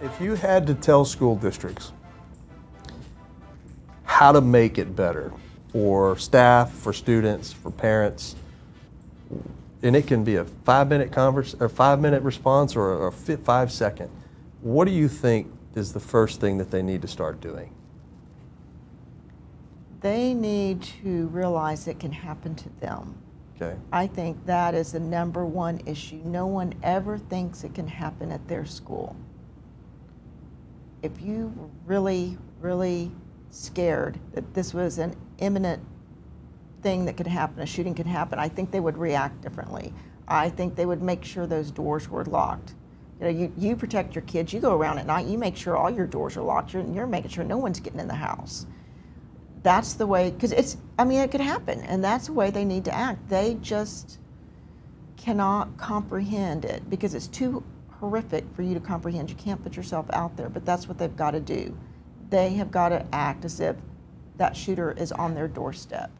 If you had to tell school districts how to make it better for staff, for students, for parents, and it can be a five minute converse, a five minute response or a five second, what do you think is the first thing that they need to start doing? They need to realize it can happen to them Okay. I think that is the number one issue. No one ever thinks it can happen at their school. If you were really, really scared that this was an imminent thing that could happen, a shooting could happen, I think they would react differently. I think they would make sure those doors were locked. You know, you, you protect your kids, you go around at night, you make sure all your doors are locked, you're, you're making sure no one's getting in the house that's the way because it's i mean it could happen and that's the way they need to act. They just cannot comprehend it because it's too horrific for you to comprehend. You can't put yourself out there but that's what they've got to do. They have got to act as if that shooter is on their doorstep